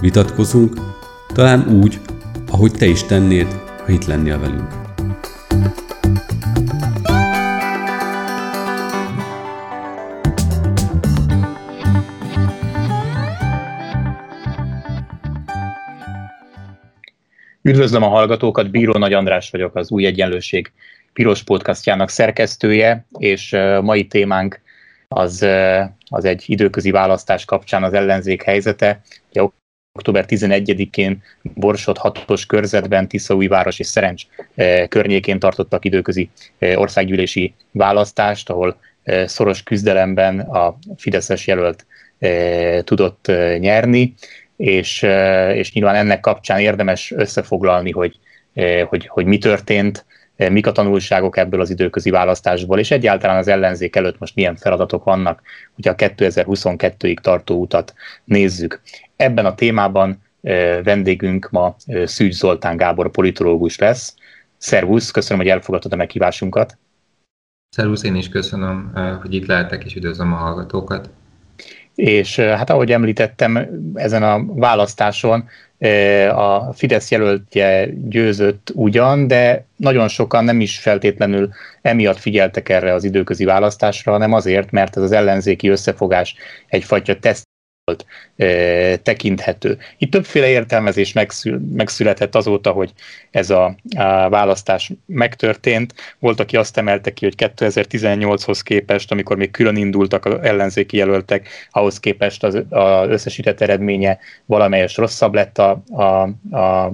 vitatkozunk, talán úgy, ahogy te is tennéd, ha itt lennél velünk. Üdvözlöm a hallgatókat, Bíró Nagy András vagyok, az Új Egyenlőség Piros podcastjának szerkesztője, és mai témánk az, az egy időközi választás kapcsán az ellenzék helyzete. Október 11-én Borsod 6-os körzetben Tiszaújváros és Szerencs környékén tartottak időközi országgyűlési választást, ahol szoros küzdelemben a Fideszes jelölt tudott nyerni, és, és nyilván ennek kapcsán érdemes összefoglalni, hogy, hogy, hogy mi történt, mik a tanulságok ebből az időközi választásból, és egyáltalán az ellenzék előtt most milyen feladatok vannak, hogyha a 2022-ig tartó utat nézzük. Ebben a témában vendégünk ma Szűcs Zoltán Gábor politológus lesz. Szervusz, köszönöm, hogy elfogadtad a meghívásunkat. Szervusz, én is köszönöm, hogy itt lehetek, és üdvözlöm a hallgatókat. És hát ahogy említettem, ezen a választáson a Fidesz jelöltje győzött ugyan, de nagyon sokan nem is feltétlenül emiatt figyeltek erre az időközi választásra, hanem azért, mert ez az ellenzéki összefogás egyfajta teszt volt e, tekinthető. Itt többféle értelmezés megszül, megszületett azóta, hogy ez a, a választás megtörtént. Volt, aki azt emelte ki, hogy 2018-hoz képest, amikor még külön indultak az ellenzéki jelöltek, ahhoz képest az, az összesített eredménye valamelyes rosszabb lett a, a, a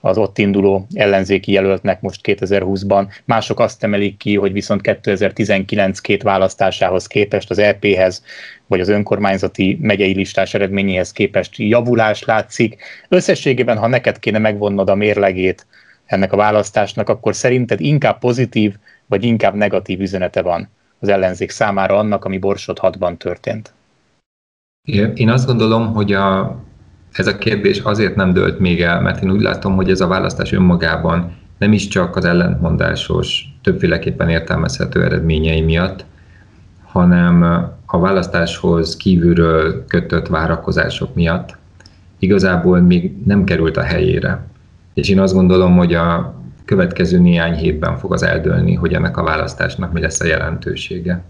az ott induló ellenzéki jelöltnek most 2020-ban. Mások azt emelik ki, hogy viszont 2019 két választásához képest az EP-hez vagy az önkormányzati megyei listás eredményéhez képest javulás látszik. Összességében, ha neked kéne megvonnod a mérlegét ennek a választásnak, akkor szerinted inkább pozitív, vagy inkább negatív üzenete van az ellenzék számára annak, ami Borsod 6-ban történt? Én azt gondolom, hogy a, ez a kérdés azért nem dőlt még el, mert én úgy látom, hogy ez a választás önmagában nem is csak az ellentmondásos, többféleképpen értelmezhető eredményei miatt, hanem a választáshoz kívülről kötött várakozások miatt igazából még nem került a helyére. És én azt gondolom, hogy a következő néhány hétben fog az eldőlni, hogy ennek a választásnak mi lesz a jelentősége.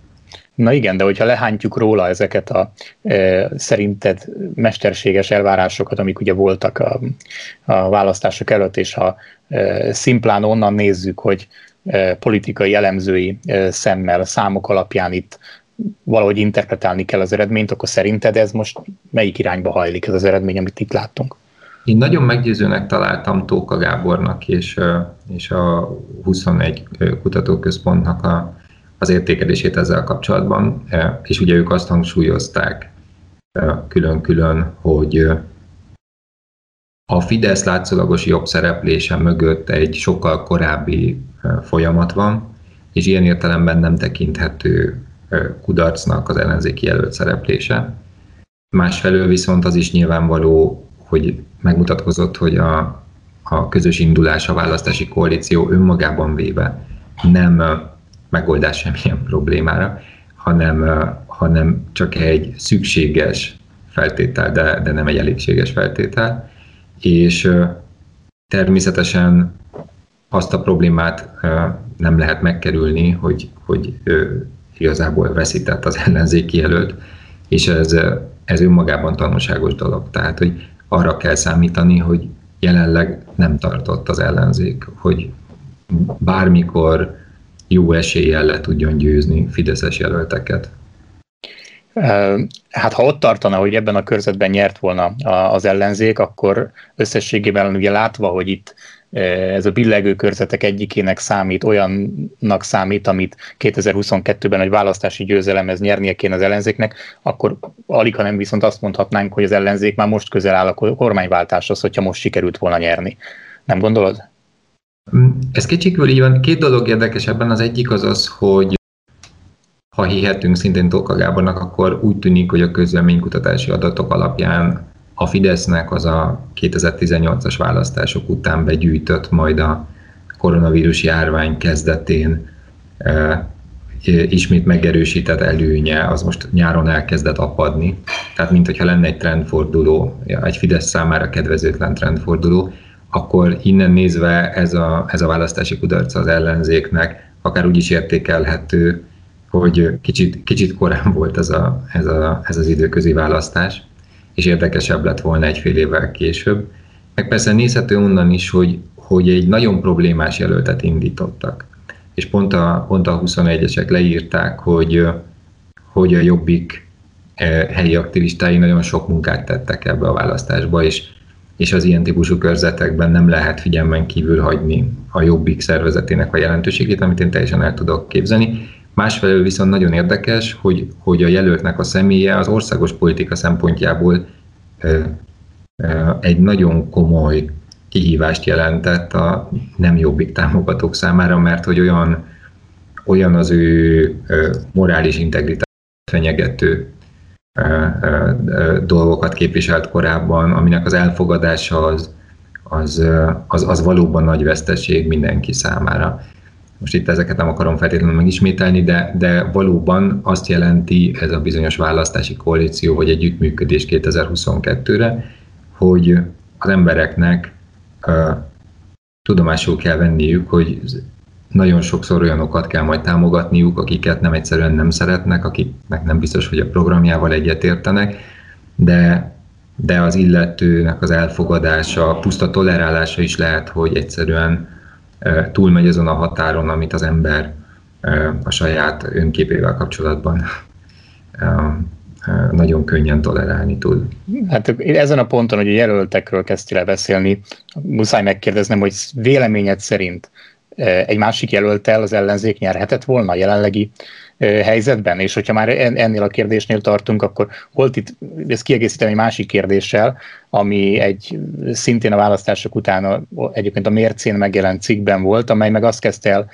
Na igen, de hogyha lehántjuk róla ezeket a e, szerinted mesterséges elvárásokat, amik ugye voltak a, a választások előtt, és ha e, szimplán onnan nézzük, hogy e, politikai elemzői e, szemmel, számok alapján itt valahogy interpretálni kell az eredményt, akkor szerinted ez most melyik irányba hajlik ez az eredmény, amit itt láttunk? Én nagyon meggyőzőnek találtam Tóka Gábornak és, és a 21 kutatóközpontnak a, az értékelését ezzel kapcsolatban, és ugye ők azt hangsúlyozták külön-külön, hogy a Fidesz látszólagos jobb szereplése mögött egy sokkal korábbi folyamat van, és ilyen értelemben nem tekinthető kudarcnak az ellenzéki jelölt szereplése. Másfelől viszont az is nyilvánvaló, hogy megmutatkozott, hogy a, a közös indulás, a választási koalíció önmagában véve nem megoldás semmilyen problémára, hanem, hanem csak egy szükséges feltétel, de, de nem egy elégséges feltétel. És természetesen azt a problémát nem lehet megkerülni, hogy, hogy igazából veszített az ellenzéki jelölt, és ez, ez önmagában tanulságos dolog. Tehát, hogy arra kell számítani, hogy jelenleg nem tartott az ellenzék, hogy bármikor jó eséllyel le tudjon győzni fideszes jelölteket. Hát ha ott tartana, hogy ebben a körzetben nyert volna az ellenzék, akkor összességében ugye látva, hogy itt ez a billegő körzetek egyikének számít, olyannak számít, amit 2022-ben egy választási győzelemhez nyernie kéne az ellenzéknek, akkor alig, ha nem viszont azt mondhatnánk, hogy az ellenzék már most közel áll a kormányváltáshoz, hogyha most sikerült volna nyerni. Nem gondolod? Ez kicsikül így van. Két dolog érdekes ebben. Az egyik az az, hogy ha hihetünk szintén Tóka Gábornak, akkor úgy tűnik, hogy a közleménykutatási adatok alapján a Fidesznek az a 2018-as választások után begyűjtött, majd a koronavírus járvány kezdetén e, ismét megerősített előnye, az most nyáron elkezdett apadni. Tehát, mint hogyha lenne egy trendforduló, egy Fidesz számára kedvezőtlen trendforduló, akkor innen nézve ez a, ez a választási kudarc az ellenzéknek akár úgy is értékelhető, hogy kicsit, kicsit korán volt ez, a, ez, a, ez az időközi választás, és érdekesebb lett volna egy fél évvel később. Meg persze nézhető onnan is, hogy, hogy egy nagyon problémás jelöltet indítottak. És pont a, pont a 21-esek leírták, hogy, hogy a Jobbik eh, helyi aktivistái nagyon sok munkát tettek ebbe a választásba, és, és az ilyen típusú körzetekben nem lehet figyelmen kívül hagyni a Jobbik szervezetének a jelentőségét, amit én teljesen el tudok képzelni. Másfelől viszont nagyon érdekes, hogy, hogy a jelöltnek a személye az országos politika szempontjából egy nagyon komoly kihívást jelentett a nem jobbik támogatók számára, mert hogy olyan, olyan az ő morális integritás fenyegető dolgokat képviselt korábban, aminek az elfogadása az, az, az, az valóban nagy veszteség mindenki számára. Most itt ezeket nem akarom feltétlenül megismételni, de, de valóban azt jelenti ez a bizonyos választási koalíció vagy együttműködés 2022-re, hogy az embereknek uh, tudomásul kell venniük, hogy nagyon sokszor olyanokat kell majd támogatniuk, akiket nem egyszerűen nem szeretnek, akiknek nem biztos, hogy a programjával egyetértenek, de, de az illetőnek az elfogadása, puszta tolerálása is lehet, hogy egyszerűen túlmegy azon a határon, amit az ember a saját önképével kapcsolatban nagyon könnyen tolerálni tud. Hát ezen a ponton, hogy a jelöltekről kezdtél beszélni, muszáj megkérdeznem, hogy véleményed szerint egy másik jelöltel az ellenzék nyerhetett volna a jelenlegi helyzetben, és hogyha már ennél a kérdésnél tartunk, akkor volt itt, ezt kiegészíteni egy másik kérdéssel, ami egy szintén a választások után egyébként a mércén megjelent cikkben volt, amely meg azt kezdte el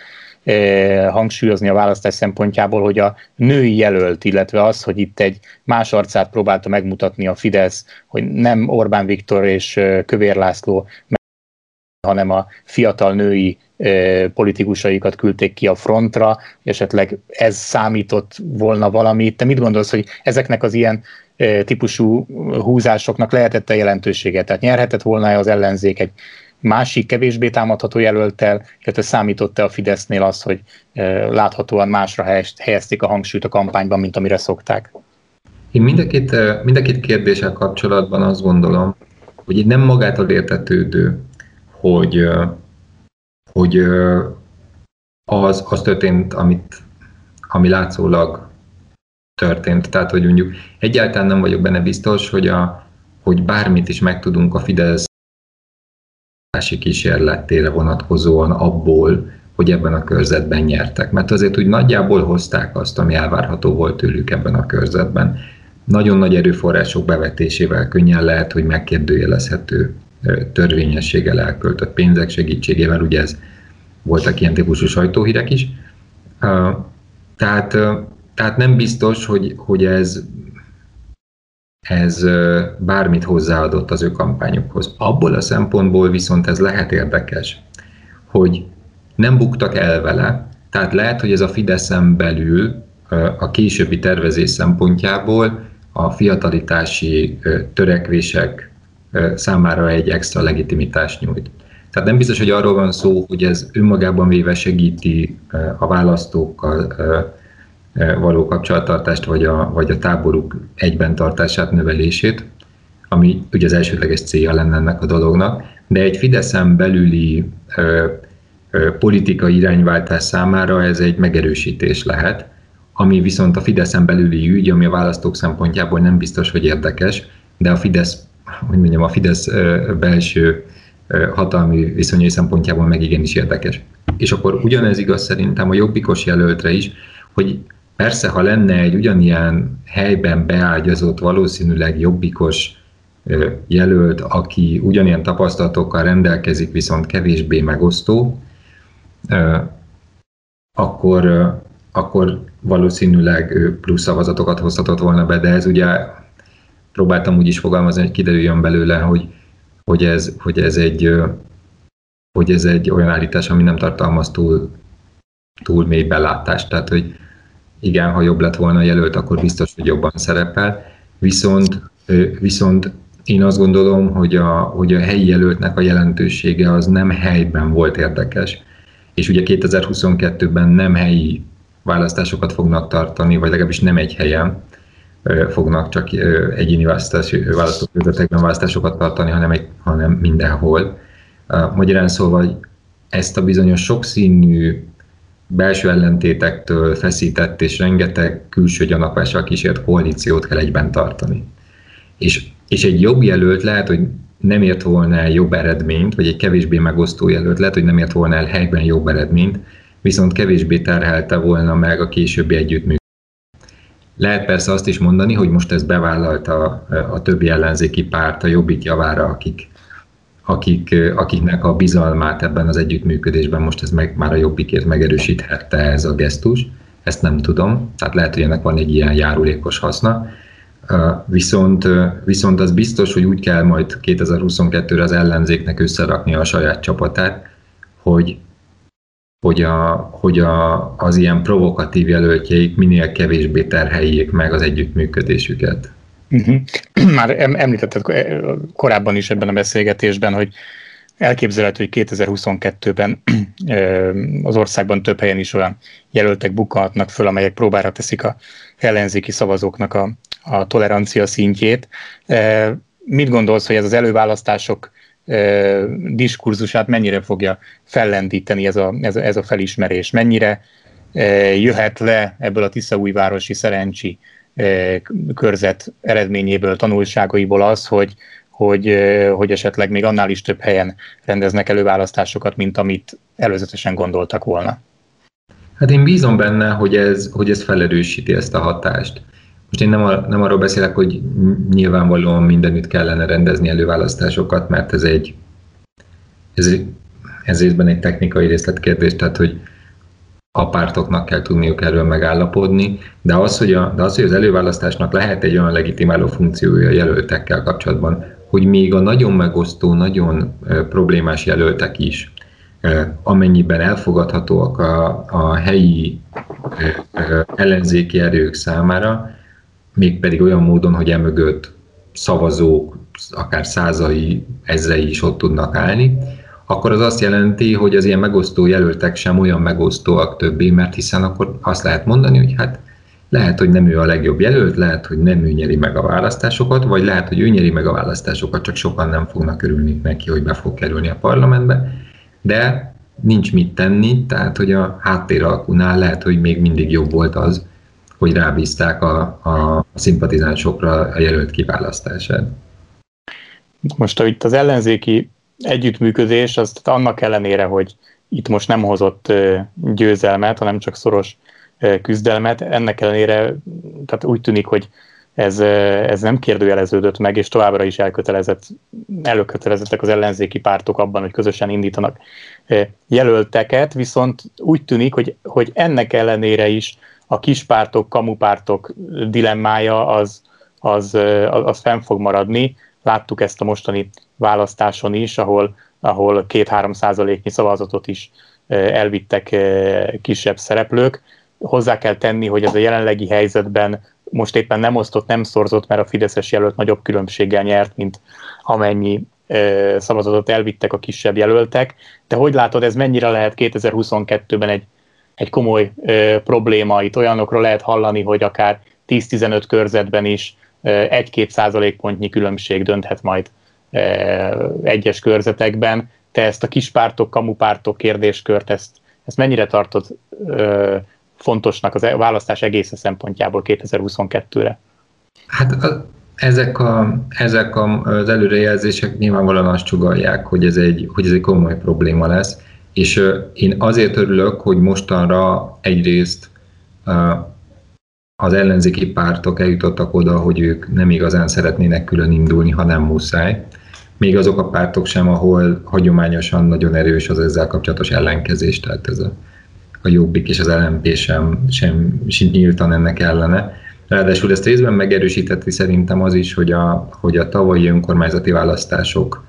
hangsúlyozni a választás szempontjából, hogy a női jelölt, illetve az, hogy itt egy más arcát próbálta megmutatni a Fidesz, hogy nem Orbán Viktor és Kövér László, hanem a fiatal női politikusaikat küldték ki a frontra, esetleg ez számított volna valamit. Te mit gondolsz, hogy ezeknek az ilyen típusú húzásoknak lehetett a jelentősége? Tehát nyerhetett volna az ellenzék egy másik, kevésbé támadható jelöltel, illetve számított-e a Fidesznél az, hogy láthatóan másra helyezték a hangsúlyt a kampányban, mint amire szokták? Én mind a két, mind a két kérdéssel kapcsolatban azt gondolom, hogy itt nem magától értetődő, hogy hogy az, az történt, amit, ami látszólag történt. Tehát, hogy mondjuk egyáltalán nem vagyok benne biztos, hogy, a, hogy bármit is megtudunk a Fidesz kísérletére vonatkozóan abból, hogy ebben a körzetben nyertek. Mert azért úgy nagyjából hozták azt, ami elvárható volt tőlük ebben a körzetben. Nagyon nagy erőforrások bevetésével könnyen lehet, hogy megkérdőjelezhető törvényességgel elköltött pénzek segítségével, ugye ez voltak ilyen típusú sajtóhírek is. Tehát, tehát nem biztos, hogy, hogy ez, ez bármit hozzáadott az ő kampányukhoz. Abból a szempontból viszont ez lehet érdekes, hogy nem buktak el vele, tehát lehet, hogy ez a Fideszen belül a későbbi tervezés szempontjából a fiatalitási törekvések számára egy extra legitimitást nyújt. Tehát nem biztos, hogy arról van szó, hogy ez önmagában véve segíti a választókkal való kapcsolattartást, vagy a, vagy a táboruk egyben tartását, növelését, ami ugye az elsődleges célja lenne ennek a dolognak, de egy Fideszen belüli ö, ö, politikai irányváltás számára ez egy megerősítés lehet, ami viszont a Fideszen belüli ügy, ami a választók szempontjából nem biztos, hogy érdekes, de a Fidesz hogy mondjam, a Fidesz belső hatalmi viszonyai szempontjából meg igenis érdekes. És akkor ugyanez igaz szerintem a jobbikos jelöltre is, hogy persze, ha lenne egy ugyanilyen helyben beágyazott, valószínűleg jobbikos jelölt, aki ugyanilyen tapasztalatokkal rendelkezik, viszont kevésbé megosztó, akkor, akkor valószínűleg plusz szavazatokat hozhatott volna be, de ez ugye próbáltam úgy is fogalmazni, hogy kiderüljön belőle, hogy, hogy, ez, hogy, ez egy, hogy ez egy olyan állítás, ami nem tartalmaz túl, túl mély belátást. Tehát, hogy igen, ha jobb lett volna a jelölt, akkor biztos, hogy jobban szerepel. Viszont, viszont én azt gondolom, hogy a, hogy a helyi jelöltnek a jelentősége az nem helyben volt érdekes. És ugye 2022-ben nem helyi választásokat fognak tartani, vagy legalábbis nem egy helyen fognak csak egyéni választókörzetekben választásokat tartani, hanem, egy, hanem mindenhol. Magyarán szóval ezt a bizonyos sokszínű belső ellentétektől feszített és rengeteg külső gyanakvással kísért koalíciót kell egyben tartani. És, és egy jobb jelölt lehet, hogy nem ért volna el jobb eredményt, vagy egy kevésbé megosztó jelölt lehet, hogy nem ért volna el helyben jobb eredményt, viszont kevésbé terhelte volna meg a későbbi együttműködést. Lehet persze azt is mondani, hogy most ez bevállalta a, többi ellenzéki párt a jobbik javára, akik, akik, akiknek a bizalmát ebben az együttműködésben most ez meg, már a jobbikért megerősíthette ez a gesztus. Ezt nem tudom, tehát lehet, hogy ennek van egy ilyen járulékos haszna. Viszont, viszont az biztos, hogy úgy kell majd 2022-re az ellenzéknek összerakni a saját csapatát, hogy, hogy, a, hogy a, az ilyen provokatív jelöltjeik minél kevésbé terheljék meg az együttműködésüket. Uh-huh. Már említetted korábban is ebben a beszélgetésben, hogy elképzelhető, hogy 2022-ben az országban több helyen is olyan jelöltek bukhatnak föl, amelyek próbára teszik a ellenzéki szavazóknak a, a tolerancia szintjét. Mit gondolsz, hogy ez az előválasztások diskurzusát mennyire fogja fellendíteni ez a, ez a, ez a felismerés? Mennyire jöhet le ebből a Tiszaújvárosi szerencsi körzet eredményéből, tanulságaiból az, hogy, hogy, hogy esetleg még annál is több helyen rendeznek előválasztásokat, mint amit előzetesen gondoltak volna? Hát én bízom benne, hogy ez, hogy ez felerősíti ezt a hatást. Most én nem, a, nem arról beszélek, hogy nyilvánvalóan mindenütt kellene rendezni előválasztásokat, mert ez egy, ez, ez részben egy technikai részletkérdés, tehát hogy a pártoknak kell tudniuk erről megállapodni, de az, hogy, a, de az, hogy az előválasztásnak lehet egy olyan legitimáló funkciója a jelöltekkel kapcsolatban, hogy még a nagyon megosztó, nagyon problémás jelöltek is, amennyiben elfogadhatóak a, a helyi ellenzéki erők számára, mégpedig olyan módon, hogy emögött szavazók, akár százai, ezrei is ott tudnak állni, akkor az azt jelenti, hogy az ilyen megosztó jelöltek sem olyan megosztóak többé, mert hiszen akkor azt lehet mondani, hogy hát lehet, hogy nem ő a legjobb jelölt, lehet, hogy nem ő nyeri meg a választásokat, vagy lehet, hogy ő nyeri meg a választásokat, csak sokan nem fognak örülni neki, hogy be fog kerülni a parlamentbe, de nincs mit tenni, tehát hogy a háttéralkunál lehet, hogy még mindig jobb volt az, hogy rábízták a, a szimpatizánsokra a jelölt kiválasztását. Most itt az ellenzéki együttműködés, az annak ellenére, hogy itt most nem hozott győzelmet, hanem csak szoros küzdelmet, ennek ellenére tehát úgy tűnik, hogy ez, ez nem kérdőjeleződött meg, és továbbra is elkötelezett, előkötelezettek az ellenzéki pártok abban, hogy közösen indítanak jelölteket, viszont úgy tűnik, hogy, hogy ennek ellenére is a kispártok, kamupártok dilemmája az, az, az fenn fog maradni. Láttuk ezt a mostani választáson is, ahol, ahol két-három százaléknyi szavazatot is elvittek kisebb szereplők. Hozzá kell tenni, hogy ez a jelenlegi helyzetben most éppen nem osztott, nem szorzott, mert a Fideszes jelölt nagyobb különbséggel nyert, mint amennyi szavazatot elvittek a kisebb jelöltek. De hogy látod, ez mennyire lehet 2022-ben egy egy komoly ö, probléma. Itt olyanokról lehet hallani, hogy akár 10-15 körzetben is egy-két százalékpontnyi különbség dönthet majd egyes körzetekben. Te ezt a kispártok, kamupártok kérdéskört, ezt, ezt mennyire tartod ö, fontosnak az e, választás egész szempontjából 2022-re? Hát ezek, a, ezek a, az előrejelzések nyilvánvalóan azt csugalják, hogy ez, egy, hogy ez egy komoly probléma lesz, és én azért örülök, hogy mostanra egyrészt az ellenzéki pártok eljutottak oda, hogy ők nem igazán szeretnének külön indulni, ha nem muszáj. Még azok a pártok sem, ahol hagyományosan nagyon erős az ezzel kapcsolatos ellenkezés, tehát ez a, a Jobbik és az LNP sem, sem, sem nyíltan ennek ellene. Ráadásul ezt részben megerősíteti szerintem az is, hogy a, hogy a tavalyi önkormányzati választások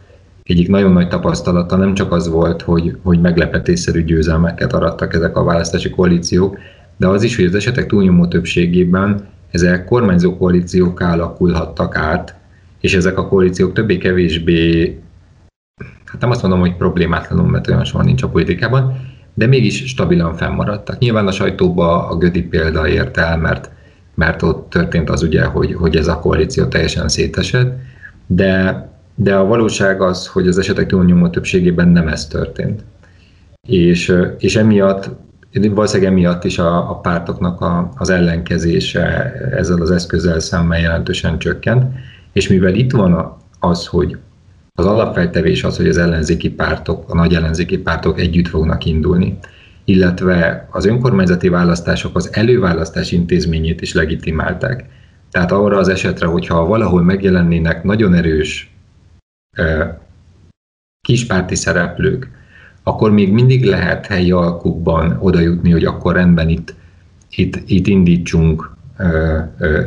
egyik nagyon nagy tapasztalata nem csak az volt, hogy, hogy meglepetésszerű győzelmeket arattak ezek a választási koalíciók, de az is, hogy az esetek túlnyomó többségében ezek kormányzó koalíciók alakulhattak át, és ezek a koalíciók többé-kevésbé, hát nem azt mondom, hogy problémátlanul, mert olyan soha nincs a politikában, de mégis stabilan fennmaradtak. Nyilván a sajtóba a Gödi példa ért el, mert, mert ott történt az ugye, hogy, hogy ez a koalíció teljesen szétesett, de, de a valóság az, hogy az esetek túlnyomó többségében nem ez történt. És, és emiatt valószínűleg emiatt is a, a pártoknak a, az ellenkezése ezzel az eszközzel szemben jelentősen csökkent, és mivel itt van az, hogy az alapfeltevés az, hogy az ellenzéki pártok, a nagy ellenzéki pártok együtt fognak indulni, illetve az önkormányzati választások az előválasztás intézményét is legitimálták. Tehát arra az esetre, hogyha valahol megjelennének nagyon erős kispárti szereplők, akkor még mindig lehet helyi alkukban oda jutni, hogy akkor rendben itt, itt, itt indítsunk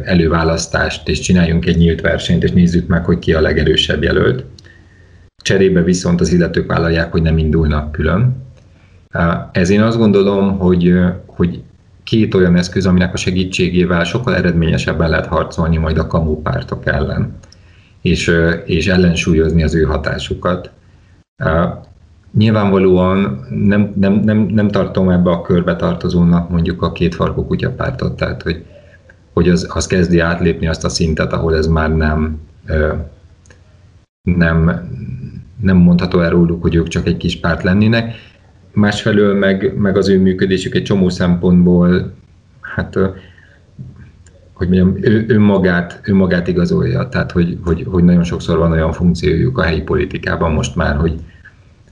előválasztást, és csináljunk egy nyílt versenyt, és nézzük meg, hogy ki a legerősebb jelölt. Cserébe viszont az illetők vállalják, hogy nem indulnak külön. Ez én azt gondolom, hogy, hogy két olyan eszköz, aminek a segítségével sokkal eredményesebben lehet harcolni majd a kamú pártok ellen, és, és ellensúlyozni az ő hatásukat. Nyilvánvalóan nem, nem, nem, nem tartom ebbe a körbe tartozónak mondjuk a két farkú kutyapártot, tehát hogy, hogy az, az kezdi átlépni azt a szintet, ahol ez már nem, nem, nem mondható el róluk, hogy ők csak egy kis párt lennének. Másfelől meg, meg az ő működésük egy csomó szempontból, hát hogy mondjam, ő, önmagát, önmagát igazolja, tehát hogy, hogy, hogy nagyon sokszor van olyan funkciójuk a helyi politikában most már, hogy,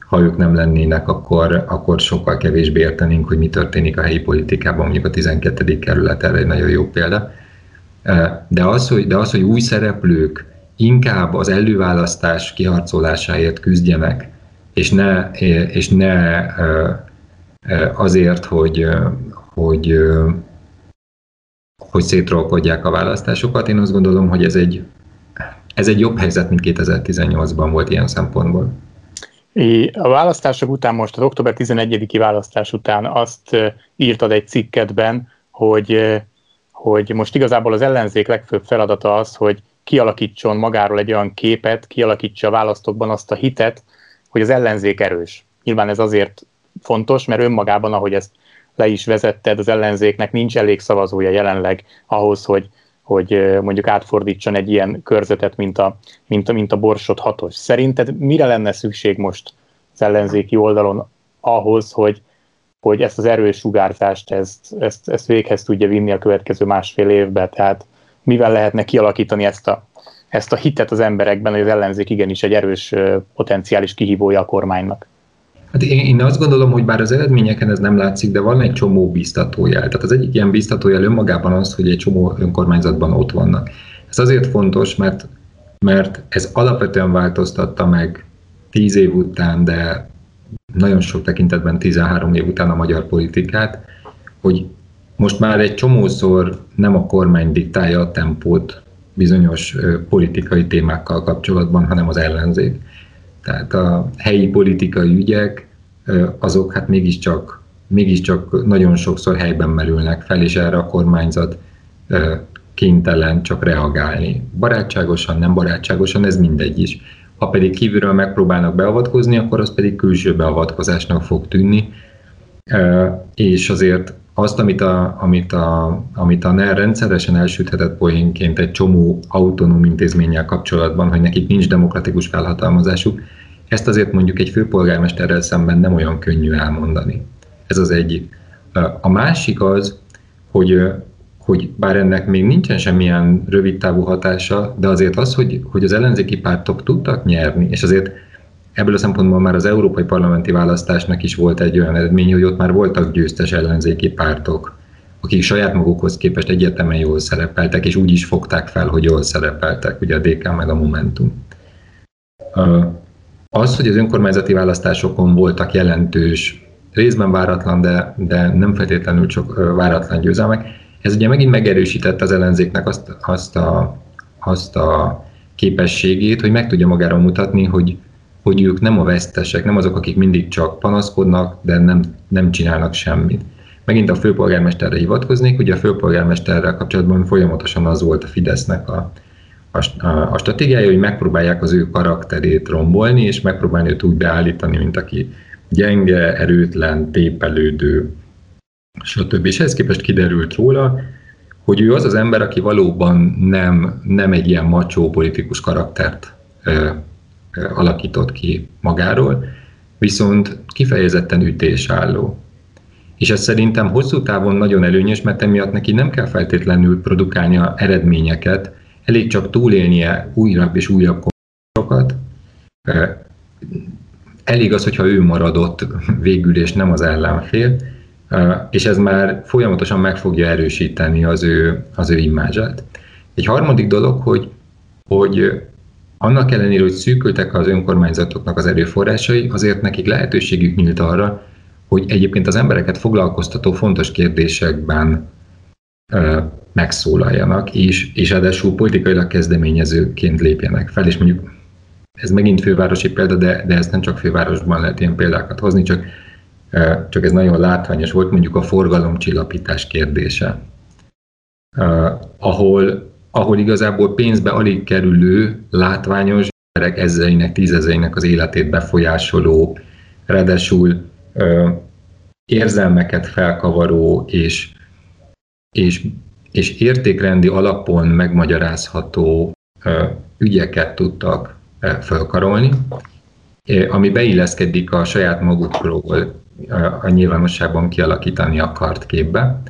ha ők nem lennének, akkor, akkor sokkal kevésbé értenénk, hogy mi történik a helyi politikában, mondjuk a 12. kerület erre egy nagyon jó példa. De az, hogy, de az, hogy új szereplők inkább az előválasztás kiharcolásáért küzdjenek, és ne, és ne azért, hogy, hogy, hogy szétrolkodják a választásokat. Én azt gondolom, hogy ez egy, ez egy jobb helyzet, mint 2018-ban volt ilyen szempontból. A választások után most, az október 11-i választás után azt írtad egy cikkedben, hogy, hogy most igazából az ellenzék legfőbb feladata az, hogy kialakítson magáról egy olyan képet, kialakítsa a választókban azt a hitet, hogy az ellenzék erős. Nyilván ez azért fontos, mert önmagában, ahogy ezt le is vezetted, az ellenzéknek nincs elég szavazója jelenleg ahhoz, hogy, hogy mondjuk átfordítson egy ilyen körzetet, mint a, mint a, mint a Borsot hatos. Szerinted mire lenne szükség most az ellenzéki oldalon ahhoz, hogy, hogy ezt az erős sugárzást, ezt, ezt, ezt véghez tudja vinni a következő másfél évben? Tehát mivel lehetne kialakítani ezt a, ezt a hitet az emberekben, hogy az ellenzék igenis egy erős potenciális kihívója a kormánynak? Hát én, én azt gondolom, hogy bár az eredményeken ez nem látszik, de van egy csomó biztatójel. Tehát az egyik ilyen biztatójel önmagában az, hogy egy csomó önkormányzatban ott vannak. Ez azért fontos, mert, mert ez alapvetően változtatta meg tíz év után, de nagyon sok tekintetben 13 év után a magyar politikát, hogy most már egy csomószor nem a kormány diktálja a tempót bizonyos politikai témákkal kapcsolatban, hanem az ellenzék. Tehát a helyi politikai ügyek, azok hát mégiscsak, mégiscsak nagyon sokszor helyben merülnek fel, és erre a kormányzat kénytelen csak reagálni. Barátságosan, nem barátságosan, ez mindegy is. Ha pedig kívülről megpróbálnak beavatkozni, akkor az pedig külső beavatkozásnak fog tűnni, és azért azt, amit a, amit a, amit a NER rendszeresen elsüthetett poénként egy csomó autonóm intézménnyel kapcsolatban, hogy nekik nincs demokratikus felhatalmazásuk, ezt azért mondjuk egy főpolgármesterrel szemben nem olyan könnyű elmondani. Ez az egyik. A másik az, hogy, hogy bár ennek még nincsen semmilyen rövid távú hatása, de azért az, hogy, hogy az ellenzéki pártok tudtak nyerni, és azért ebből a szempontból már az európai parlamenti választásnak is volt egy olyan eredmény, hogy ott már voltak győztes ellenzéki pártok, akik saját magukhoz képest egyértelműen jól szerepeltek, és úgy is fogták fel, hogy jól szerepeltek, ugye a DK meg a Momentum. Az, hogy az önkormányzati választásokon voltak jelentős, részben váratlan, de, de nem feltétlenül csak váratlan győzelmek, ez ugye megint megerősítette az ellenzéknek azt, azt, a, azt a képességét, hogy meg tudja magára mutatni, hogy, hogy ők nem a vesztesek, nem azok, akik mindig csak panaszkodnak, de nem, nem csinálnak semmit. Megint a főpolgármesterre hivatkoznék, ugye a főpolgármesterrel kapcsolatban folyamatosan az volt a Fidesznek a, a, a stratégiája, hogy megpróbálják az ő karakterét rombolni, és megpróbálni őt úgy beállítani, mint aki gyenge, erőtlen, tépelődő, stb. És ehhez képest kiderült róla, hogy ő az az ember, aki valóban nem, nem egy ilyen macsó politikus karaktert ö, ö, alakított ki magáról, viszont kifejezetten ütésálló. És ez szerintem hosszú távon nagyon előnyös, mert emiatt neki nem kell feltétlenül produkálnia eredményeket, elég csak túlélnie újabb és újabb konfliktusokat. Elég az, hogyha ő maradott végül, és nem az ellenfél, és ez már folyamatosan meg fogja erősíteni az ő, az ő imázsát. Egy harmadik dolog, hogy, hogy annak ellenére, hogy szűkültek az önkormányzatoknak az erőforrásai, azért nekik lehetőségük nyílt arra, hogy egyébként az embereket foglalkoztató fontos kérdésekben megszólaljanak, és, és ráadásul politikailag kezdeményezőként lépjenek fel, és mondjuk ez megint fővárosi példa, de, de ez nem csak fővárosban lehet ilyen példákat hozni, csak, csak ez nagyon látványos volt, mondjuk a forgalomcsillapítás kérdése, ahol, ahol igazából pénzbe alig kerülő, látványos emberek ezreinek, tízezeinek az életét befolyásoló, ráadásul érzelmeket felkavaró és, és, és értékrendi alapon megmagyarázható ügyeket tudtak ö, felkarolni, ami beilleszkedik a saját magukról a nyilvánosságban kialakítani akart képbe.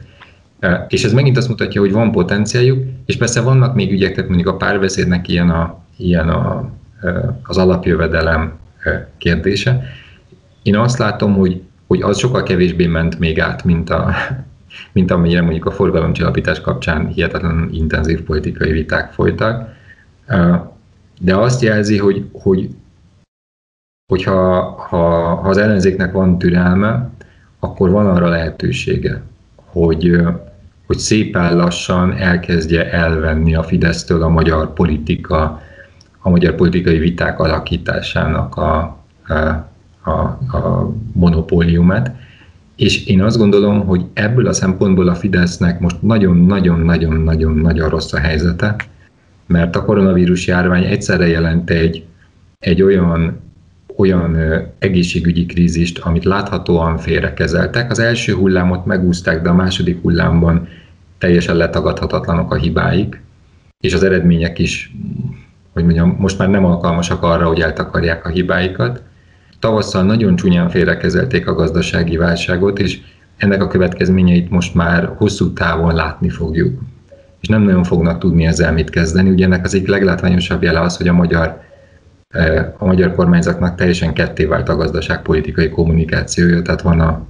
És ez megint azt mutatja, hogy van potenciáljuk, és persze vannak még ügyek, tehát mondjuk a párbeszédnek ilyen, a, ilyen a, az alapjövedelem kérdése, én azt látom, hogy, hogy az sokkal kevésbé ment még át, mint, a, mint amennyire mondjuk a forgalomcsillapítás kapcsán hihetetlen intenzív politikai viták folytak. De azt jelzi, hogy, hogy hogyha ha, ha az ellenzéknek van türelme, akkor van arra lehetősége, hogy, hogy szépen lassan elkezdje elvenni a Fidesztől a magyar politika, a magyar politikai viták alakításának a, a a, a monopóliumát, és én azt gondolom, hogy ebből a szempontból a Fidesznek most nagyon-nagyon-nagyon-nagyon-nagyon rossz a helyzete, mert a koronavírus járvány egyszerre jelent egy, egy olyan, olyan egészségügyi krízist, amit láthatóan félrekezeltek. Az első hullámot megúzták, de a második hullámban teljesen letagadhatatlanok a hibáik, és az eredmények is, hogy mondjam, most már nem alkalmasak arra, hogy eltakarják a hibáikat tavasszal nagyon csúnyán félrekezelték a gazdasági válságot, és ennek a következményeit most már hosszú távon látni fogjuk. És nem nagyon fognak tudni ezzel mit kezdeni. Ugye ennek az egyik leglátványosabb jele az, hogy a magyar, eh, a magyar kormányzatnak teljesen ketté vált a gazdaságpolitikai kommunikációja, tehát van a,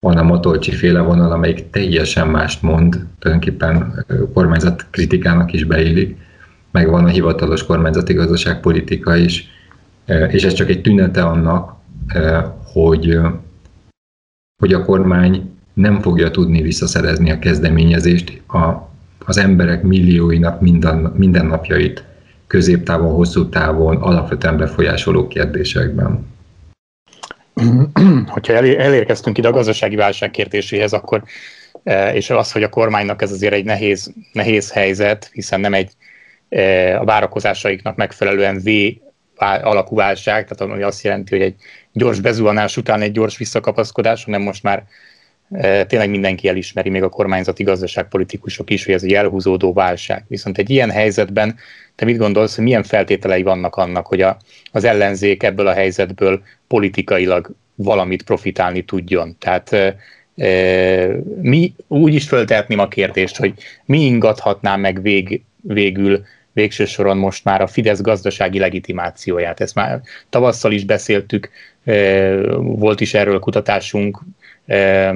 van a Matolcsi féle vonal, amelyik teljesen mást mond, tulajdonképpen eh, kormányzat kritikának is beillik, meg van a hivatalos kormányzati gazdaságpolitika is, és ez csak egy tünete annak, hogy, hogy a kormány nem fogja tudni visszaszerezni a kezdeményezést a, az emberek millióinak minden, mindennapjait középtávon, hosszú távon alapvetően befolyásoló kérdésekben. Hogyha elérkeztünk ide a gazdasági válság kérdéséhez, akkor és az, hogy a kormánynak ez azért egy nehéz, nehéz helyzet, hiszen nem egy a várakozásaiknak megfelelően V alakú válság, tehát ami azt jelenti, hogy egy gyors bezuhanás után egy gyors visszakapaszkodás, hanem most már e, tényleg mindenki elismeri, még a kormányzati gazdaságpolitikusok is, hogy ez egy elhúzódó válság. Viszont egy ilyen helyzetben te mit gondolsz, hogy milyen feltételei vannak annak, hogy a, az ellenzék ebből a helyzetből politikailag valamit profitálni tudjon? Tehát e, Mi úgy is föltehetném a kérdést, hogy mi ingathatná meg vég, végül végső soron most már a Fidesz gazdasági legitimációját. Ezt már tavasszal is beszéltük, volt is erről kutatásunk,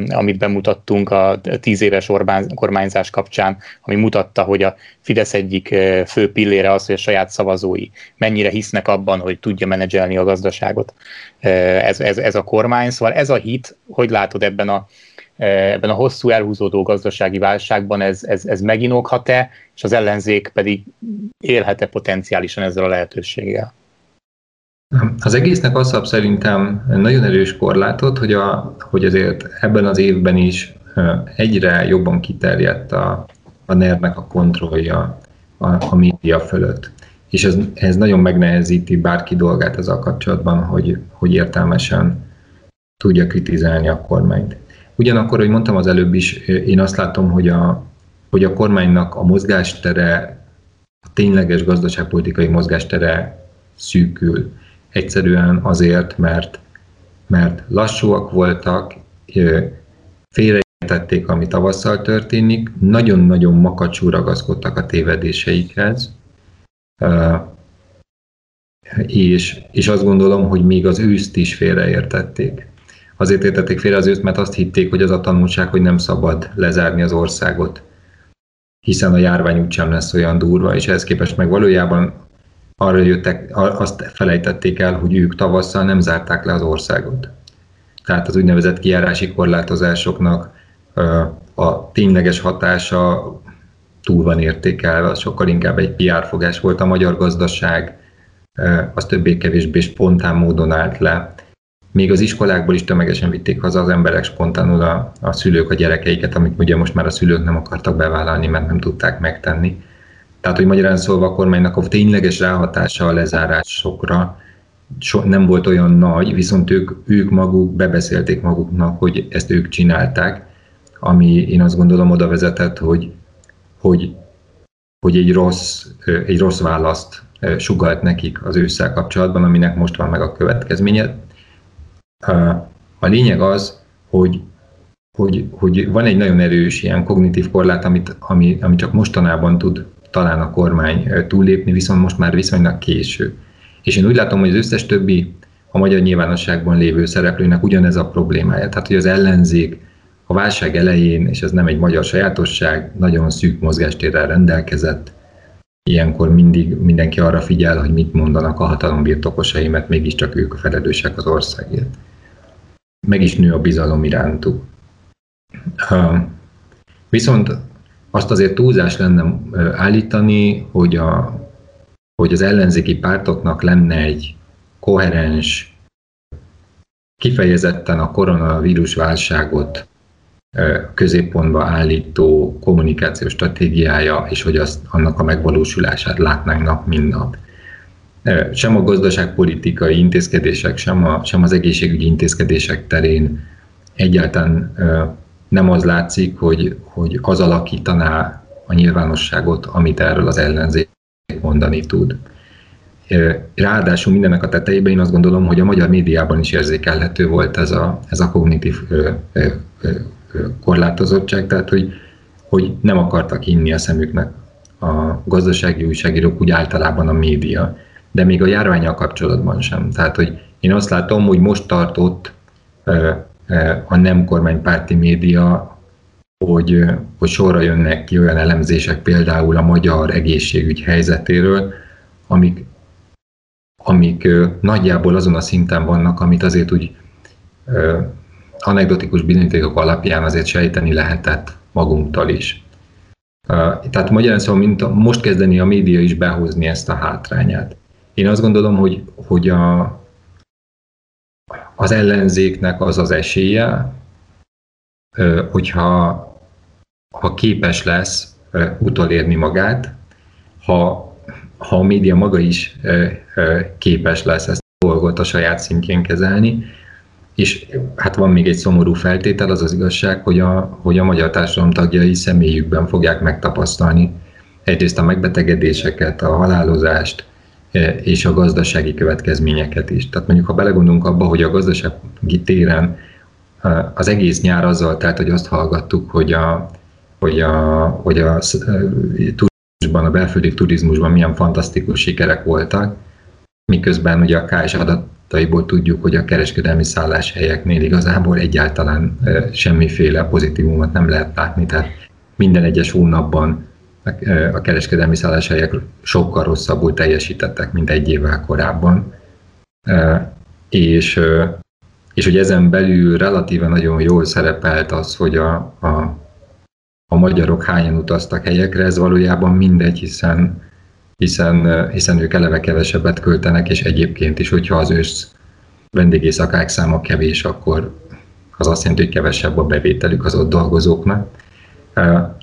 amit bemutattunk a tíz éves Orbán kormányzás kapcsán, ami mutatta, hogy a Fidesz egyik fő pillére az, hogy a saját szavazói mennyire hisznek abban, hogy tudja menedzselni a gazdaságot ez, ez, ez a kormány. Szóval ez a hit, hogy látod ebben a, ebben a hosszú elhúzódó gazdasági válságban ez, ez, ez meginoghat-e, és az ellenzék pedig élhet-e potenciálisan ezzel a lehetőséggel? Az egésznek az szab szerintem nagyon erős korlátot, hogy, a, hogy azért ebben az évben is egyre jobban kiterjedt a, a ner a kontrollja a, a média fölött. És ez, ez nagyon megnehezíti bárki dolgát ezzel kapcsolatban, hogy, hogy értelmesen tudja kritizálni a kormányt. Ugyanakkor, hogy mondtam az előbb is, én azt látom, hogy a, hogy a kormánynak a mozgástere, a tényleges gazdaságpolitikai mozgástere szűkül. Egyszerűen azért, mert, mert lassúak voltak, félreértették, ami tavasszal történik, nagyon-nagyon makacsú ragaszkodtak a tévedéseikhez, és, és azt gondolom, hogy még az őszt is félreértették. Azért értették félre az őszt, mert azt hitték, hogy az a tanulság, hogy nem szabad lezárni az országot, hiszen a járvány úgysem lesz olyan durva, és ehhez képest meg valójában arra jöttek, azt felejtették el, hogy ők tavasszal nem zárták le az országot. Tehát az úgynevezett kiárási korlátozásoknak a tényleges hatása túl van értékelve, sokkal inkább egy PR fogás volt. A magyar gazdaság az többé-kevésbé spontán módon állt le. Még az iskolákból is tömegesen vitték haza az emberek spontánul a, a szülők a gyerekeiket, amit ugye most már a szülők nem akartak bevállalni, mert nem tudták megtenni. Tehát, hogy magyarán szólva a kormánynak a tényleges ráhatása a lezárásokra so, nem volt olyan nagy, viszont ők, ők maguk bebeszélték maguknak, hogy ezt ők csinálták, ami én azt gondolom oda vezetett, hogy, hogy, hogy egy, rossz, egy rossz választ sugalt nekik az ősszel kapcsolatban, aminek most van meg a következménye. A lényeg az, hogy, hogy, hogy van egy nagyon erős ilyen kognitív korlát, amit, ami, ami csak mostanában tud talán a kormány túllépni, viszont most már viszonylag késő. És én úgy látom, hogy az összes többi a magyar nyilvánosságban lévő szereplőnek ugyanez a problémája. Tehát, hogy az ellenzék a válság elején, és ez nem egy magyar sajátosság, nagyon szűk mozgástérrel rendelkezett, ilyenkor mindig mindenki arra figyel, hogy mit mondanak a hatalom birtokosai, mert mégiscsak ők a felelősek az országért. Meg is nő a bizalom irántuk. Viszont azt azért túlzás lenne állítani, hogy, a, hogy az ellenzéki pártoknak lenne egy koherens, kifejezetten a koronavírus válságot középpontba állító kommunikációs stratégiája, és hogy azt, annak a megvalósulását látnánk nap, mint nap. Sem a gazdaságpolitikai intézkedések, sem, a, sem az egészségügyi intézkedések terén egyáltalán nem az látszik, hogy, hogy az alakítaná a nyilvánosságot, amit erről az ellenzék mondani tud. Ráadásul mindennek a tetejében én azt gondolom, hogy a magyar médiában is érzékelhető volt ez a, ez a kognitív ö, ö, ö, korlátozottság, tehát hogy, hogy nem akartak inni a szemüknek a gazdasági újságírók, úgy általában a média, de még a járványal kapcsolatban sem. Tehát, hogy én azt látom, hogy most tartott a nem kormánypárti média, hogy, hogy sorra jönnek ki olyan elemzések például a magyar egészségügy helyzetéről, amik, amik nagyjából azon a szinten vannak, amit azért úgy anekdotikus bizonyítékok alapján azért sejteni lehetett magunktól is. Tehát magyarán szóval mint most kezdeni a média is behozni ezt a hátrányát. Én azt gondolom, hogy, hogy a, az ellenzéknek az az esélye, hogyha ha képes lesz utolérni magát, ha, ha a média maga is képes lesz ezt a dolgot a saját szintjén kezelni, és hát van még egy szomorú feltétel, az az igazság, hogy a, hogy a magyar társadalom tagjai személyükben fogják megtapasztalni. Egyrészt a megbetegedéseket, a halálozást, és a gazdasági következményeket is. Tehát mondjuk, ha belegondolunk abba, hogy a gazdasági téren az egész nyár azzal telt, hogy azt hallgattuk, hogy a, hogy a, hogy a turizmusban, a belföldi turizmusban milyen fantasztikus sikerek voltak, miközben ugye a KS adataiból tudjuk, hogy a kereskedelmi szálláshelyeknél igazából egyáltalán semmiféle pozitívumot nem lehet látni, tehát minden egyes hónapban a kereskedelmi szálláshelyek sokkal rosszabbul teljesítettek, mint egy évvel korábban. És, és hogy ezen belül relatíve nagyon jól szerepelt az, hogy a, a, a magyarok hányan utaztak helyekre, ez valójában mindegy, hiszen, hiszen, hiszen ők eleve kevesebbet költenek, és egyébként is, hogyha az ősz vendégészakák száma kevés, akkor az azt jelenti, hogy kevesebb a bevételük az ott dolgozóknak.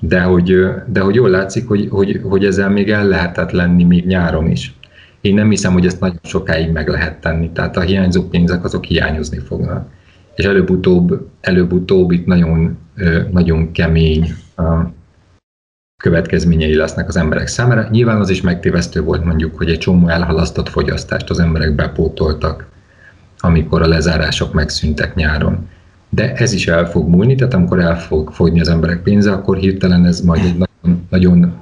De hogy, de hogy jól látszik, hogy, hogy, hogy ezzel még el lehetett lenni még nyáron is. Én nem hiszem, hogy ezt nagyon sokáig meg lehet tenni, tehát a hiányzó pénzek azok hiányozni fognak. És előbb-utóbb, előbb-utóbb itt nagyon, nagyon kemény következményei lesznek az emberek számára. Nyilván az is megtévesztő volt mondjuk, hogy egy csomó elhalasztott fogyasztást az emberek bepótoltak, amikor a lezárások megszűntek nyáron de ez is el fog múlni, tehát amikor el fog fogyni az emberek pénze, akkor hirtelen ez majd egy nagyon, nagyon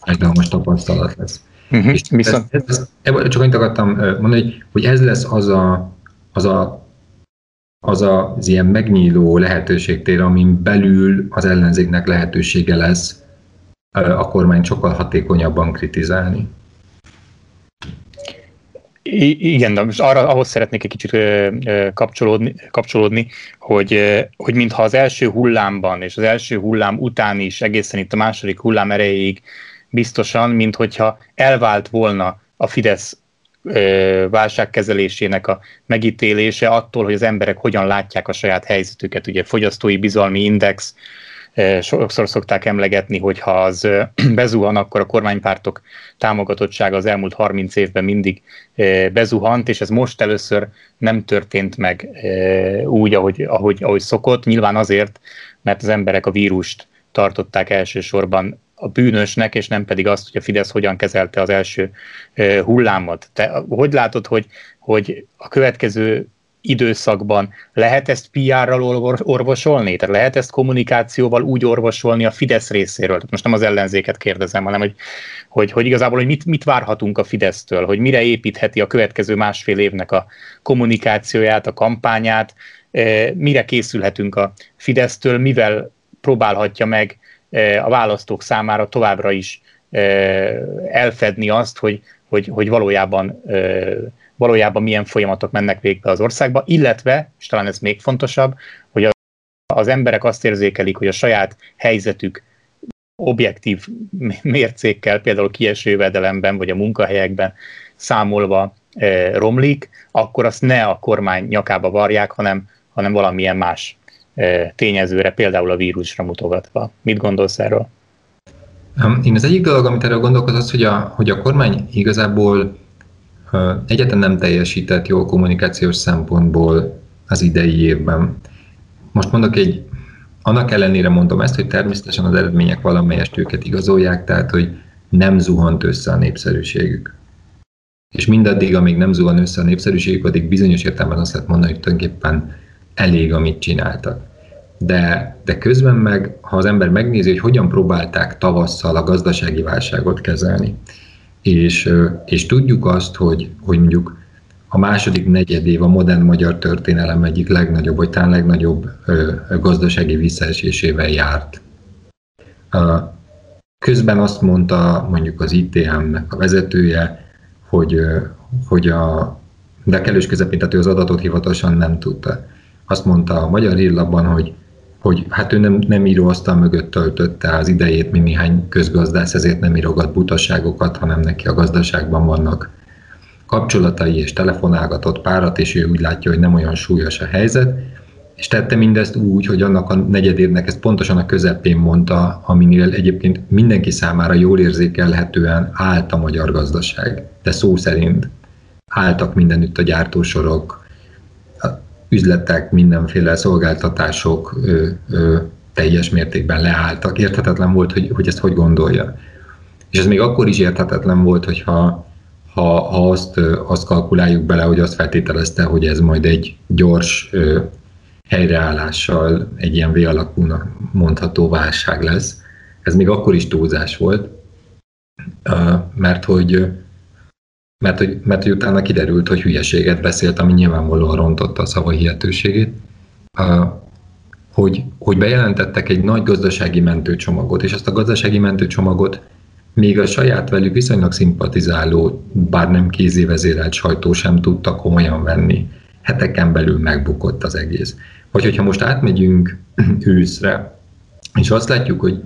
fájdalmas tapasztalat lesz. Uh-huh, és viszont... ez, ez, ez, csak annyit akartam mondani, hogy, hogy ez lesz az a, az a az a, az ilyen megnyíló lehetőségtér, amin belül az ellenzéknek lehetősége lesz a kormány sokkal hatékonyabban kritizálni. Igen, de most arra, ahhoz szeretnék egy kicsit kapcsolódni, kapcsolódni hogy, hogy mintha az első hullámban és az első hullám után is egészen itt a második hullám erejéig biztosan, mint hogyha elvált volna a Fidesz válságkezelésének a megítélése attól, hogy az emberek hogyan látják a saját helyzetüket. Ugye fogyasztói bizalmi index, sokszor szokták emlegetni, hogy ha az bezuhan, akkor a kormánypártok támogatottsága az elmúlt 30 évben mindig bezuhant, és ez most először nem történt meg úgy, ahogy, ahogy, ahogy szokott. Nyilván azért, mert az emberek a vírust tartották elsősorban a bűnösnek, és nem pedig azt, hogy a Fidesz hogyan kezelte az első hullámot. Te hogy látod, hogy, hogy a következő időszakban lehet ezt PR-ral orvosolni? Tehát lehet ezt kommunikációval úgy orvosolni a Fidesz részéről? Tehát most nem az ellenzéket kérdezem, hanem hogy, hogy, hogy igazából hogy mit, mit várhatunk a Fidesztől, hogy mire építheti a következő másfél évnek a kommunikációját, a kampányát, eh, mire készülhetünk a Fidesztől, mivel próbálhatja meg eh, a választók számára továbbra is eh, elfedni azt, hogy, hogy, hogy valójában valójában milyen folyamatok mennek végbe az országba, illetve, és talán ez még fontosabb, hogy az emberek azt érzékelik, hogy a saját helyzetük objektív mércékkel, például kieső vedelemben vagy a munkahelyekben számolva e, romlik, akkor azt ne a kormány nyakába varják, hanem, hanem valamilyen más e, tényezőre, például a vírusra mutogatva. Mit gondolsz erről? Én az egyik dolog, amit erről gondolok, az az, hogy a, hogy a kormány igazából egyetlen nem teljesített jól kommunikációs szempontból az idei évben. Most mondok egy, annak ellenére mondom ezt, hogy természetesen az eredmények valamelyest őket igazolják, tehát hogy nem zuhant össze a népszerűségük. És mindaddig, amíg nem zuhan össze a népszerűségük, addig bizonyos értelemben azt lehet mondani, hogy tulajdonképpen elég, amit csináltak. De, de közben meg, ha az ember megnézi, hogy hogyan próbálták tavasszal a gazdasági válságot kezelni, és, és tudjuk azt, hogy, hogy mondjuk a második negyed év a modern magyar történelem egyik legnagyobb, vagy talán legnagyobb gazdasági visszaesésével járt. Közben azt mondta mondjuk az ITM-nek a vezetője, hogy, hogy a, de kellős közepén, tehát ő az adatot hivatalosan nem tudta. Azt mondta a Magyar Hírlapban, hogy hogy hát ő nem, nem íróasztal mögött töltötte az idejét, mint néhány közgazdász, ezért nem írogat butaságokat, hanem neki a gazdaságban vannak kapcsolatai, és telefonálgatott párat, és ő úgy látja, hogy nem olyan súlyos a helyzet, és tette mindezt úgy, hogy annak a negyedévnek ezt pontosan a közepén mondta, aminél egyébként mindenki számára jól érzékelhetően állt a magyar gazdaság, de szó szerint álltak mindenütt a gyártósorok, üzletek, mindenféle szolgáltatások ö, ö, teljes mértékben leálltak. Érthetetlen volt, hogy, hogy ezt hogy gondolja. És ez még akkor is érthetetlen volt, hogyha ha, ha azt, azt kalkuláljuk bele, hogy azt feltételezte, hogy ez majd egy gyors, ö, helyreállással egy ilyen V alakúnak mondható válság lesz. Ez még akkor is túlzás volt, mert hogy, mert hogy, mert hogy utána kiderült, hogy hülyeséget beszélt, ami nyilvánvalóan rontotta a szava hihetőségét, hogy, hogy bejelentettek egy nagy gazdasági mentőcsomagot, és azt a gazdasági mentőcsomagot még a saját velük viszonylag szimpatizáló, bár nem kézévezérelt sajtó sem tudta komolyan venni. Heteken belül megbukott az egész. Vagy hogyha most átmegyünk őszre, és azt látjuk, hogy,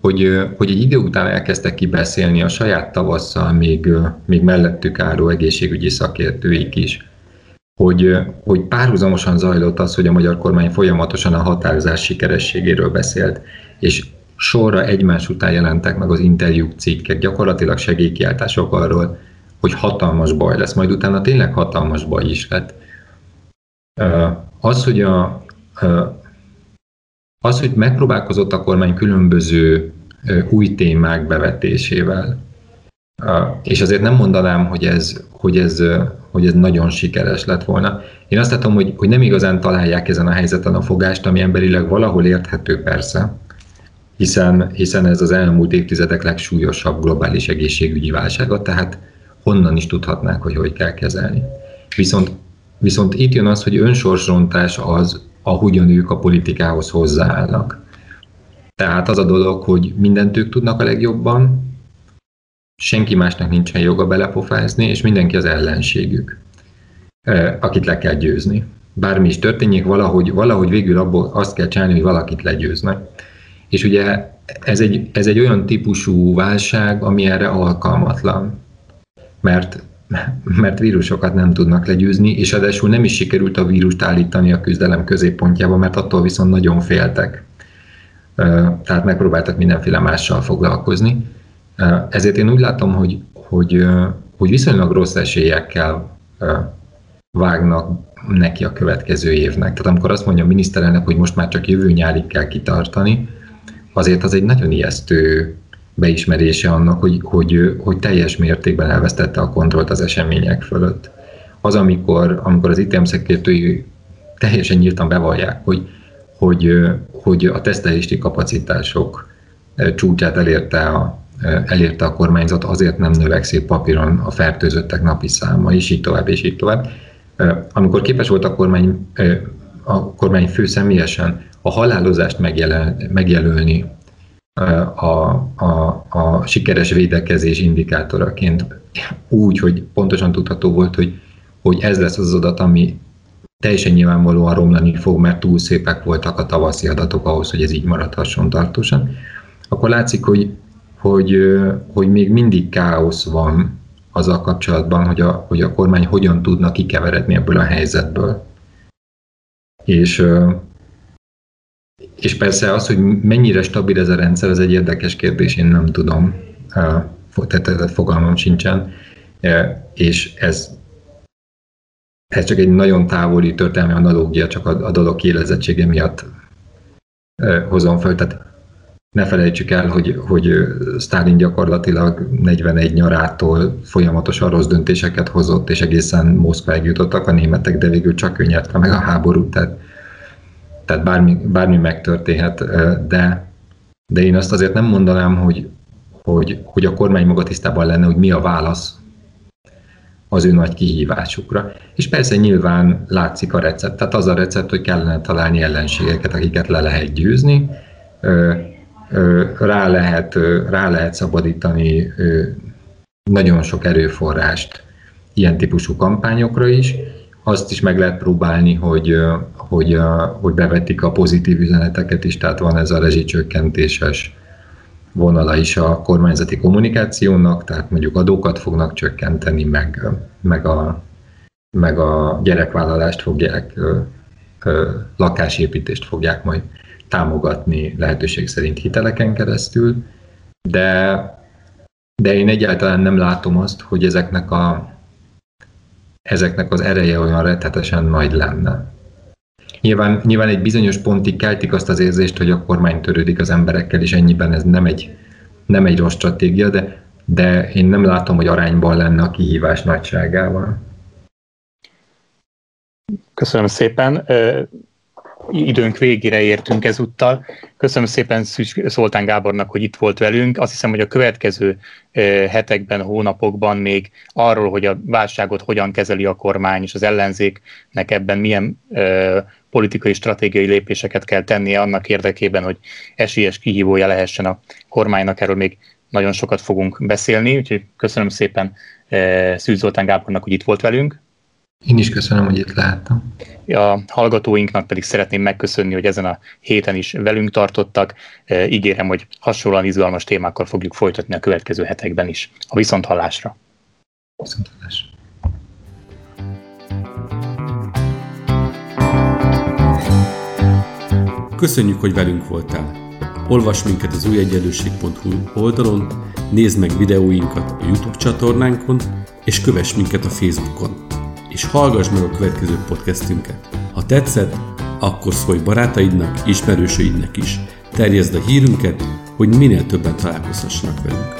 hogy, hogy egy idő után elkezdtek ki beszélni a saját tavasszal még, még mellettük álló egészségügyi szakértőik is, hogy, hogy párhuzamosan zajlott az, hogy a magyar kormány folyamatosan a határozás sikerességéről beszélt, és sorra egymás után jelentek meg az interjúk cikkek, gyakorlatilag segélykiáltások arról, hogy hatalmas baj lesz, majd utána tényleg hatalmas baj is lett. Az, hogy, a, az, hogy megpróbálkozott a kormány különböző új témák bevetésével, és azért nem mondanám, hogy ez, hogy ez, hogy ez nagyon sikeres lett volna. Én azt látom, hogy, hogy nem igazán találják ezen a helyzeten a fogást, ami emberileg valahol érthető persze, hiszen, hiszen ez az elmúlt évtizedek legsúlyosabb globális egészségügyi válsága, tehát honnan is tudhatnák, hogy hogy kell kezelni. Viszont, viszont itt jön az, hogy önsorsrontás az, ahogyan ők a politikához hozzáállnak. Tehát az a dolog, hogy mindent ők tudnak a legjobban, senki másnak nincsen joga belepofázni, és mindenki az ellenségük, akit le kell győzni. Bármi is történjék, valahogy, valahogy végül abból azt kell csinálni, hogy valakit legyőznek. És ugye ez egy, ez egy olyan típusú válság, ami erre alkalmatlan. Mert, mert vírusokat nem tudnak legyőzni, és adásul nem is sikerült a vírust állítani a küzdelem középpontjába, mert attól viszont nagyon féltek. Tehát megpróbáltak mindenféle mással foglalkozni. Ezért én úgy látom, hogy, hogy, hogy viszonylag rossz esélyekkel vágnak neki a következő évnek. Tehát amikor azt mondja a miniszterelnök, hogy most már csak jövő nyárig kell kitartani, azért az egy nagyon ijesztő beismerése annak, hogy, hogy, hogy teljes mértékben elvesztette a kontrollt az események fölött. Az, amikor, amikor az ITM szekértői teljesen nyíltan bevallják, hogy, hogy, hogy a tesztelési kapacitások csúcsát elérte a, elérte a kormányzat, azért nem növekszik papíron a fertőzöttek napi száma, és így tovább, és így tovább. Amikor képes volt a kormány, a kormány fő személyesen a halálozást megjelölni a, a, a sikeres védekezés indikátoraként úgy, hogy pontosan tudható volt, hogy, hogy ez lesz az adat, ami teljesen nyilvánvalóan romlani fog, mert túl szépek voltak a tavaszi adatok ahhoz, hogy ez így maradhasson tartósan, akkor látszik, hogy, hogy, hogy még mindig káosz van azzal kapcsolatban, hogy a, hogy a kormány hogyan tudna kikeveredni ebből a helyzetből. És és persze az, hogy mennyire stabil ez a rendszer, ez egy érdekes kérdés, én nem tudom, tehát fogalmam sincsen, és ez, ez csak egy nagyon távoli történelmi analógia, csak a, a dolog kielezettsége miatt hozom fel. Tehát ne felejtsük el, hogy, hogy Stalin gyakorlatilag 41 nyarától folyamatosan rossz döntéseket hozott, és egészen Moszkváig jutottak a németek, de végül csak ő nyerte meg a háborút. Tehát tehát bármi, bármi megtörténhet, de, de én azt azért nem mondanám, hogy, hogy, hogy a kormány maga tisztában lenne, hogy mi a válasz az ő nagy kihívásukra. És persze nyilván látszik a recept. Tehát az a recept, hogy kellene találni ellenségeket, akiket le lehet győzni, rá lehet, rá lehet szabadítani nagyon sok erőforrást ilyen típusú kampányokra is, azt is meg lehet próbálni, hogy, hogy, hogy bevetik a pozitív üzeneteket is, tehát van ez a rezsicsökkentéses vonala is a kormányzati kommunikációnak, tehát mondjuk adókat fognak csökkenteni, meg, meg, a, meg a gyerekvállalást fogják, lakásépítést fogják majd támogatni lehetőség szerint hiteleken keresztül, de, de én egyáltalán nem látom azt, hogy ezeknek a ezeknek az ereje olyan rettetesen nagy lenne. Nyilván, nyilván egy bizonyos pontig keltik azt az érzést, hogy a kormány törődik az emberekkel, és ennyiben ez nem egy, nem egy rossz stratégia, de, de én nem látom, hogy arányban lenne a kihívás nagyságával. Köszönöm szépen. Időnk végére értünk ezúttal. Köszönöm szépen Szűcs Szoltán Gábornak, hogy itt volt velünk. Azt hiszem, hogy a következő hetekben, hónapokban még arról, hogy a válságot hogyan kezeli a kormány, és az ellenzéknek ebben milyen politikai, stratégiai lépéseket kell tennie annak érdekében, hogy esélyes kihívója lehessen a kormánynak. Erről még nagyon sokat fogunk beszélni, úgyhogy köszönöm szépen Szűcs Zoltán Gábornak, hogy itt volt velünk. Én is köszönöm, hogy itt láttam. A hallgatóinknak pedig szeretném megköszönni, hogy ezen a héten is velünk tartottak. E, ígérem, hogy hasonlóan izgalmas témákkal fogjuk folytatni a következő hetekben is. A viszonthallásra. Viszonthallásra. Köszönjük, hogy velünk voltál! Olvasd minket az újegyenlőség.hu oldalon, nézd meg videóinkat a YouTube csatornánkon, és kövess minket a Facebookon és hallgass meg a következő podcastünket. Ha tetszett, akkor szólj barátaidnak, ismerősöidnek is. Terjezd a hírünket, hogy minél többen találkozhassanak velünk.